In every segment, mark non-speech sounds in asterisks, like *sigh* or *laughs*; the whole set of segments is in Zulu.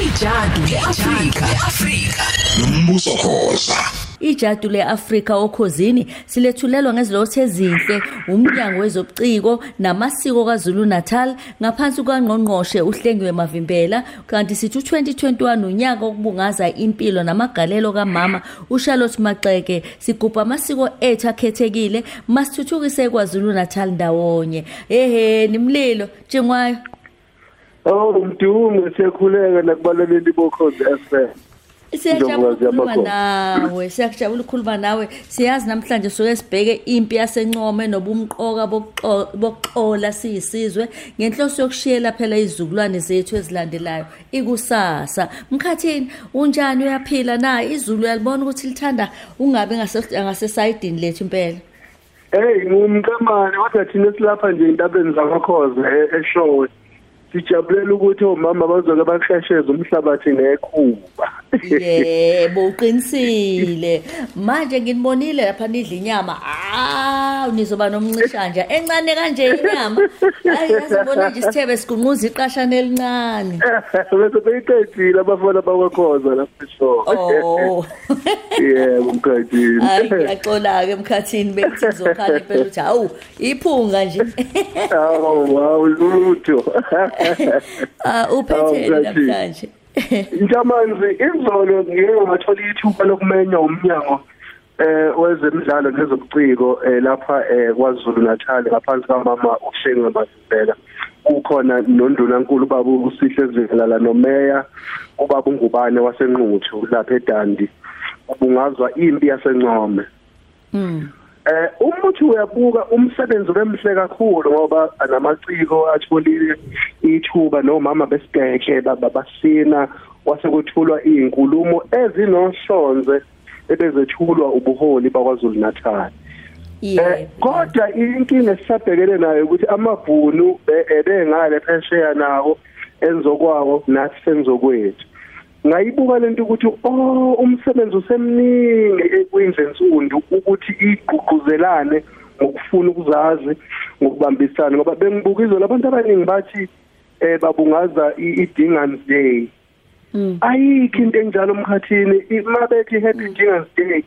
ijadu leAfrika. leAfrika. Nombuso khoza. Ijadu leAfrika okhozini silethulelwa ngezilothe ezinhle umnyango wezobuciko namasiko kwaZulu Natal ngaphansi kwaNgqongqoshe uhlengiwe Mavimbela. Kanti sithi u2021 unyaka okubungaza impilo namagalelo kamama uCharlotte Maxeke sigubha amasiko ethu akhethekile masithuthukise kwaZulu Natal ndawonye. Ehe nimlilo njengwayo Oh mdumo siyakhuleka nakubalaleli bokhozi FM. Siyajabula ukukhuluma nawe siyajabula ukukhuluma nawe. Siyazi namhlanje soke sibheke impi yasencome nobumqoka bokuxo- bokuxola siyisizwe ngenhloso yokushiyela phela izizukulwane zethu ezilandelayo. Ikusasa. Mkhathini unjani uyaphila na? Izulu uyalibona ukuthi lithanda ungabe ngase- ngasesayidini lethu impela? Hey ngumqemane kodwa thina silapha nje intabeni zamakhozi e- eShowe. Sijabulela ukuthi omama bazoke baqhesheze umhlabathi ngekhuba. Yebo uqinisile manje nginibonile lapha nidla inyama ah nizoba nomncishanja encane kanje inyama hayi yazibona nje isithebe sigunquza iqashane elincane *laughs* Bese beyiqedile abafana bakhoza lapha eShowe. oh *laughs* Yebo mkhathini. hayi ngiyaxola ke emkhathini bekuzokhala impela ukuthi hawu iphunga nje *laughs* Awu wow lutho. ah Awu, Mkhathini. namhlanje Njamanzi izolo ngeke ngathola ithuba lokumenya umnyango eh wezemidlalo nezobuciko eh lapha eh kwaZulu Natal ngaphansi kamama uShenga Masibela ukhona nondunankulu baba usihle zivela nomeya ubaba ungubane wasenquthu lapha eDandi. Ubungazwa impi yasencome. Mm Eh umuthi uyabuka umsebenzi wemhle kakhulu ngoba namaciko atholile ithuba nomama besigeke baba basina wasekuthulwa izinkulumo ezinohlonze ebezethulwa ubuholi bakwaZulu Natal. Eh kodwa inkinga esisabhekene nayo ukuthi amabhunu ebengale phesheya nawo enzokwawo nathi senzokwethu. Ngayibuka lento ukuthi oh umsebenzi usemningi kuyindlensundu ukuthi igqugquzelane ngokufuna ukuzazi ngokubambisana ngoba bengibuka izolo abantu abaningi bathi eh babungaza i-Dingans Day. Mm. Ayikho into enjalo emkhathini. Mabethi happy Dingans Day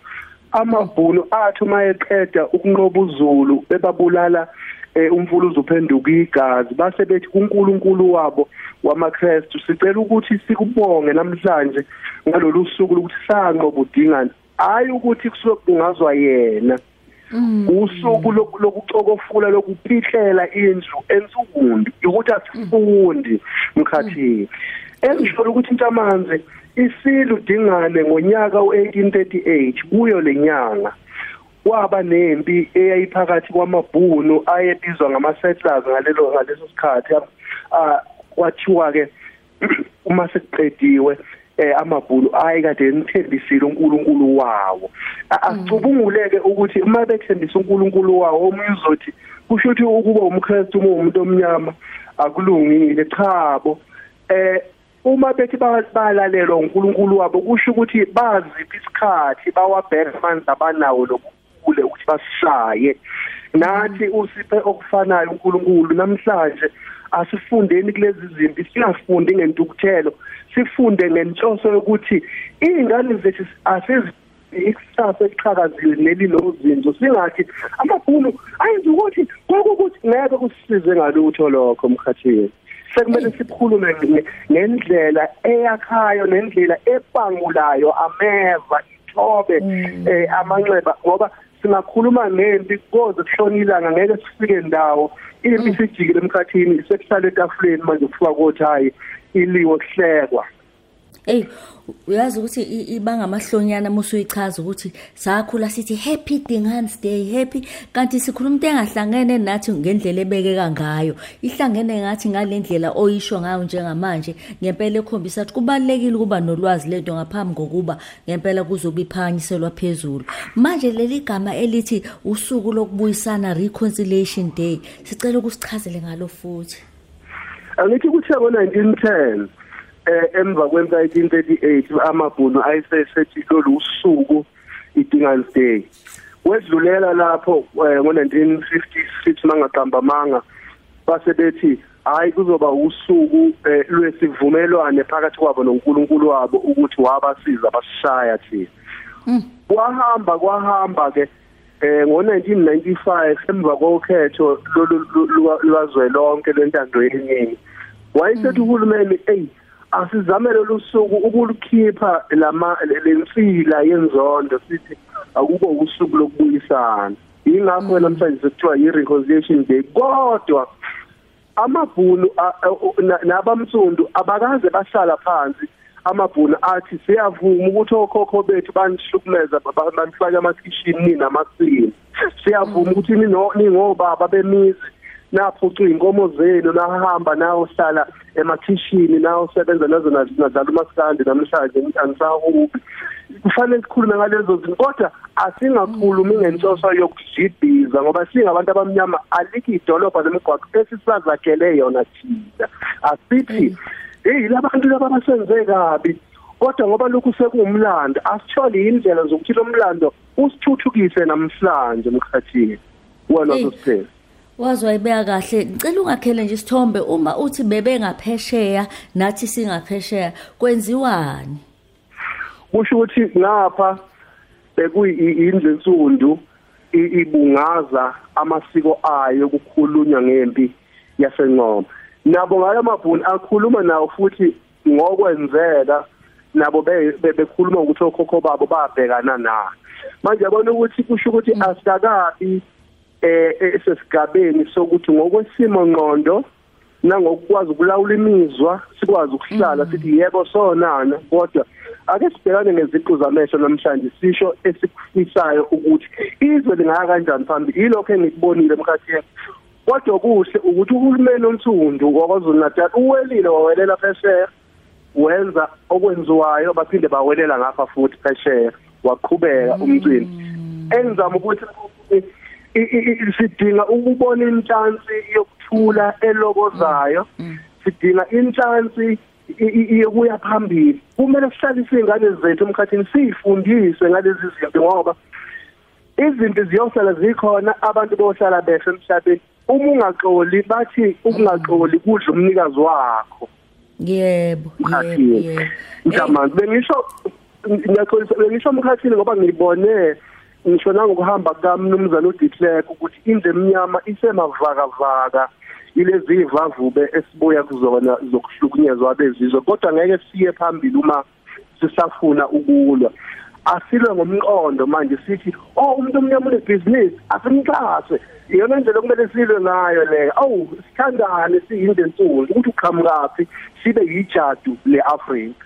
amabhunu athi uma eqeda ukunqoba uzulu bebabulala eh, umfuluzo uphenduka igazi. Base bethi uNkulunkulu wabo wamaKristu sicela ukuthi sikubonge namhlanje ngalolu suku lokuthi sanqoba udingana hayi ukuthi kusuke kungazwa yena. Usuku loku- lokucokofula lokuphihlela indlu ensukundi ukuthi asifundi mkhathini engisho ukuthi intamanzi isilu dingane ngonyaka u1838 kuyo lenyanga kwaba nempi eyayiphakathi kwamabhunu ayebizwa ngama-settlers ngalelo ngaleso sikhathi kwathiwa ke *clears throat* uma sekuqediwe eh amabhunu ayikade nithembisile uNkulunkulu wawo. A- acubunguleke ukuthi uma bethembisa uNkulunkulu wawo omunye uzothi kusho ukuthi ukuba umKristu uma umuntu omnyama akulungile chabo eh uma bethi ba- balalelwa uNkulunkulu wabo kusho ukuthi baziphi isikhathi bawabheka amanzi abanawo lokule ukuthi basishaye. Nathi usiphe okufanayo uNkulunkulu namhlanje asifundeni kulezi zimpi singafundi ngentukuthelo sifunde ngenhloso yokuthi izingane zethu asezi ikusasa eliqhakaziwe nelinozinzo singathi amabhunu ayenza ukuthi kokuthi ngeke kusisize ngalutho lokho mkhathini. Sekumele sikhulume nge- ngendlela eyakhayo nendlela ebangulayo ameva ithobe eh amanxeba ngoba singakhuluma ngempi koze kushona ilanga ngeke sifike ndawo. Impi sijikile emkhathini sekuhlala etafuleni manje kufika kothi hayi iliwe kuhlekwa Ey uyazi ukuthi i- ibanga amahlonyana musuyichaza ukuthi sakhula sithi happy Dingans Day happy. Kanti sikhuluma into engahlangene nathi ngendlela ebekeka ngayo. Ihlangene ngathi ngalendlela oyisho ngayo njengamanje ngempela ekhombisa ukuthi kubalekile ukuba nolwazi lento ngaphambi kokuba ngempela kuzobe iphanyiselwa phezulu. Manje leli gama elithi usuku lokubuyisana reconciliation day sicela ukusichazele ngalo futhi. Angithi kuthe ngo1910 eh emva kwempa 1938 amabhunu ayisesethi lolu usuku iDingans Day wedlulela lapho eh, ngo1956 mangaqamba manga base bethi hayi kuzoba usuku eh, lwesivumelwane phakathi kwabo noNkulunkulu wabo ukuthi wabasiza basishaya thina. Mm. kwahamba kwahamba ke eh ngo1995 emva kokhetho lwazwelonke lwentando yeningi wayesethi uhulumeni ey asizamele lusuku ukulukhipha lama lensila yenzondo sithi akukho usuku lokubuyisana. Ingakho namhlanje sekuthiwa yi-reconciliation day kodwa amabhunu nabamsundu abakaze bahlala phansi. Amabhunu athi siyavuma ukuthi okhokho bethu banihlukumeza banifaka amakhishini namasini siyavuma ukuthi ningobaba bemizi naphucwa inkomo zenu nahamba nayohlala emakhishini nayosebenza nazo nazala umaskandi namhlanje angisahubi kufanele sikhulume ngalezo zinto kodwa asingakhulumi ngenhloso yokujibhiza ngoba singabantu abamnyama alikho idolobha lemigwaqo esisazakhele yona thina. Asithi hey labantu laba basenze kabi. Kodwa ngoba lokhu sekuwumlando asithole indlela zokuthi lo mlando usithuthukise namhlanje emkhathini. Wena sosiphela wazwa ibeka kahle. Ngicela ungakhele nje isithombe uma uthi bebe ngaphesheya nathi singaphesheya kwenziwani? Kusho ukuthi ngapha bekuyindlu ensundu ibungaza amasiko ayo kukhulunywa ngempi yasencoma nabo ngalo mabhuni akhuluma nawo futhi ngokwenzeka nabo bekhuluma ukuthi okhokho babo babhekana na manje yabona ukuthi kusho ukuthi asakabi eh esesigabeni sokuthi ngokwesimo ngqondo nangokukwazi ukulawula imizwa sikwazi ukuhlala sithi yebo sonana kodwa ake sibhekane ngeziqu zamehlo namhlanje sisho esikufisayo ukuthi izwe lingaya kanjani phambili yilokho engikubonile emkhathini. Kodwa kuhle ukuthi uhulumeni onsundu waKwaZulu Natal uwelile wawelela phesheya wenza okwenziwayo baphinde bawelela ngapha futhi phesheya waqhubeka umcimbi. Engizama ukuthi sidinga ukubona inhlansi yokuthula elokozayo sidinga inhlansi iyokuya phambili. Kumele sihlalise izingane zethu emkhathini sifundise ngalezi zinto ngoba izinto ziyosala zikhona abantu bohlala behle emhlabeni. Uma ungaxoli bathi ukungaxoli kudla umnikazi wakho. Yebo yebo ngiyamanzi bengisho ngiyaxolisa bengisho umkhathini ngoba ngibone ngisho nangokuhamba kamnumzana uDeclerc ukuthi indle emnyama isemavaka vaka ilezi ivavube esibuya kuzona zokuhlukunyezwa abezizwe kodwa ngeke siye phambili uma sisafuna ukulwa. Asilwe ngomqondo manje sithi oh umuntu omnyama unebusiness asimxhase. Iyona ndlela kumele silwe ngayo le awu sithandane siyinde nsundu ukuthi uqhamukaphi sibe yijadu leAfrika.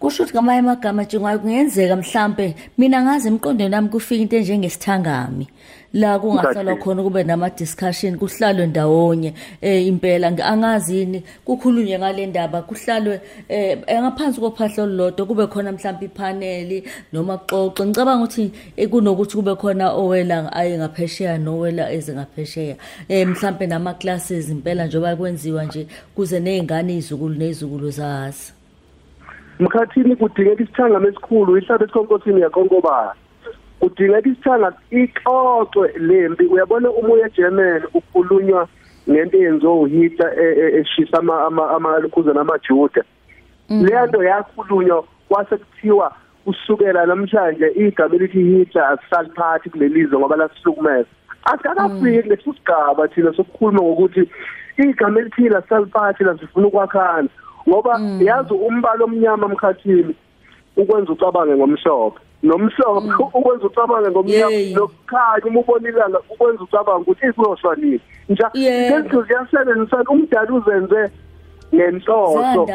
Kusho ukuthi ngamanye amagama njengwayo kungenzeka mhlambe mina ngazi emqondweni nami kufika into enjengesithangami la kungahlala khona kube nama discussion kuhlalwe ndawonye eh impela. Angazini kukhulunywe ngale ndaba kuhlalwe eh ngaphansi kophahlo lolodwa kube khona mhlawumbe ipaneli noma xoxo ngicabanga ukuthi kunokuthi kube khona owela aye ngaphesheya nowela eze ngaphesheya. Eh mhlawumbe nama classes impela njengoba kwenziwa nje kuze nezingane izukulu nezukulu zazi mkhathini kudingeka isithangame esikhulu ihlabe esikhonkosini yakonkobana kudingeka isithanga ixoxwe lempi. Uyabona umoya eGerman ukhulunywa ngento eyenziwa uHitler eshisa ama amalukhuza namajuda leya nto yakhulunywa kwase kuthiwa kusukela namhlanje igama elithi Hitler asisali phansi kulelizwe ngoba lasihlukumeza. Asikakafiki leso sigaba thina sokukhuluma ngokuthi igama elithi lasali phansi lasifuna ukwakhana ngoba yazi umbalo omnyama emkhathini ukwenza ucabange ngomhlophe. Nomhlophe ukwenza ucabange ngomnyama. Nokukhanya uma ubona ilanga ukwenza ucabange ukuthi izoshwanile nja lento ziyasebenzisana. Umdala uzenze nenhloso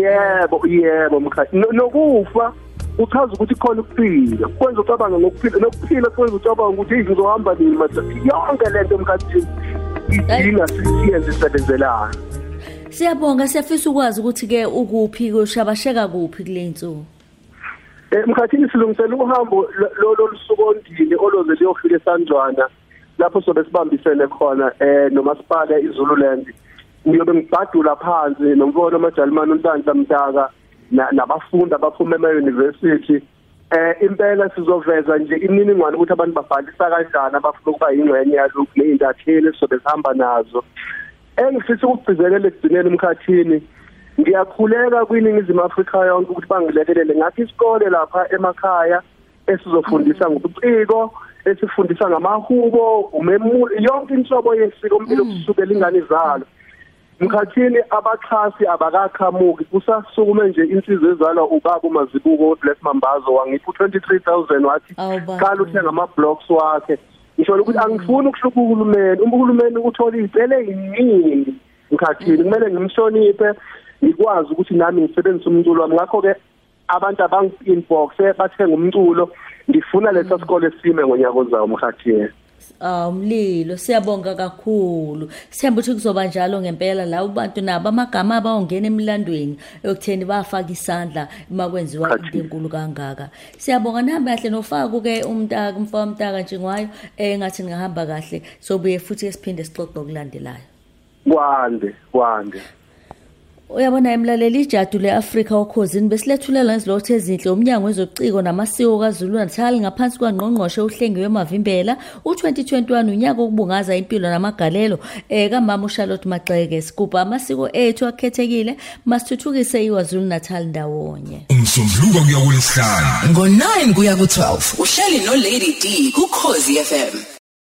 yebo. Yebo mkhathi. Nokufa uchaza ukuthi khona ukuphila. Kwenza ucabange ngokuphila. Nokuphila kwenza ucabange ukuthi ngizohamba nini manje? Yonke lento emkhathini idinga siyenze isebenzelana Siyabonga siyafisa ukwazi ukuthi ke ukuphi kushabasheka kuphi kule insuku. Emkhathini silungisela uhambo lolo lusukondini oloze liyofika eSandwana lapho sobe sibambisene khona eh nomasipala iZululand. Ngiyobe ngibhadula phansi nomfono amajalimani uNhlanhla Mdaka nabafundi abaphuma ema university eh impela sizoveza nje imininingwane ukuthi abantu babhalisa kanjani abafuna ukuba ingxenye yalokhu nezintatheli sobe sihamba nazo engifisa ukugcizelela ekugcineni umkhathini ngiyakhuleka kwiningizimu Afrika yonke ukuthi bangilekelele ngathi isikole lapha emakhaya esizofundisa ngobuciko esifundisa ngamahubo umemulo yonke inhlobo yesiko impilo kusukela ingane izalo mkhathini abaxhasi abakaqhamuki kusasukume nje insizwe ezalwa ubaba umazibuko Bless Mambazo wangipha 23000 wathi qala uthenga ama blocks wakhe. Ngisho ukuthi angifuni ukuhluka uhulumeni. Uhulumeni uthola izicelo eziningi mkhathini kumele ngimhloniphe ngikwazi ukuthi nami ngisebenzise umculo wami. Ngakho ke abantu abangi-inbox bathenga umculo. Ngifuna lesa sikole sime ngonyaka ozayo mkhathini umlilo siyabonga kakhulu. Sithemba ukuthi kuzoba njalo ngempela la abantu nabo amagama abawongena emlandweni yokutheni bafaka isandla uma kwenziwa into enkulu kangaka. Siyabonga nihambe kahle nofaka ke umntaka umfana umntaka nje ngwayo engathi ngahamba kahle. Sobuye futhi esiphinde sixoxe okulandelayo kwande kwande. Uyabona emlaleli ijadu leAfrika okhosini besilethulela ngezilotho ezinhle. Umnyango wezobuciko namasiko kwaZulu Natal ngaphansi kwangqongqoshe uhlengiwe emavimbela u2021 unyaka okubungaza impilo namagalelo eh kamama uCharlotte Maxeke. Sigubha amasiko ethu akhethekile masithuthukise iwaZulu Natal ndawonye. Umsombuluko kuya kulesihlanu ngo9 kuya ku12 uhleli no Lady D ku Khosi FM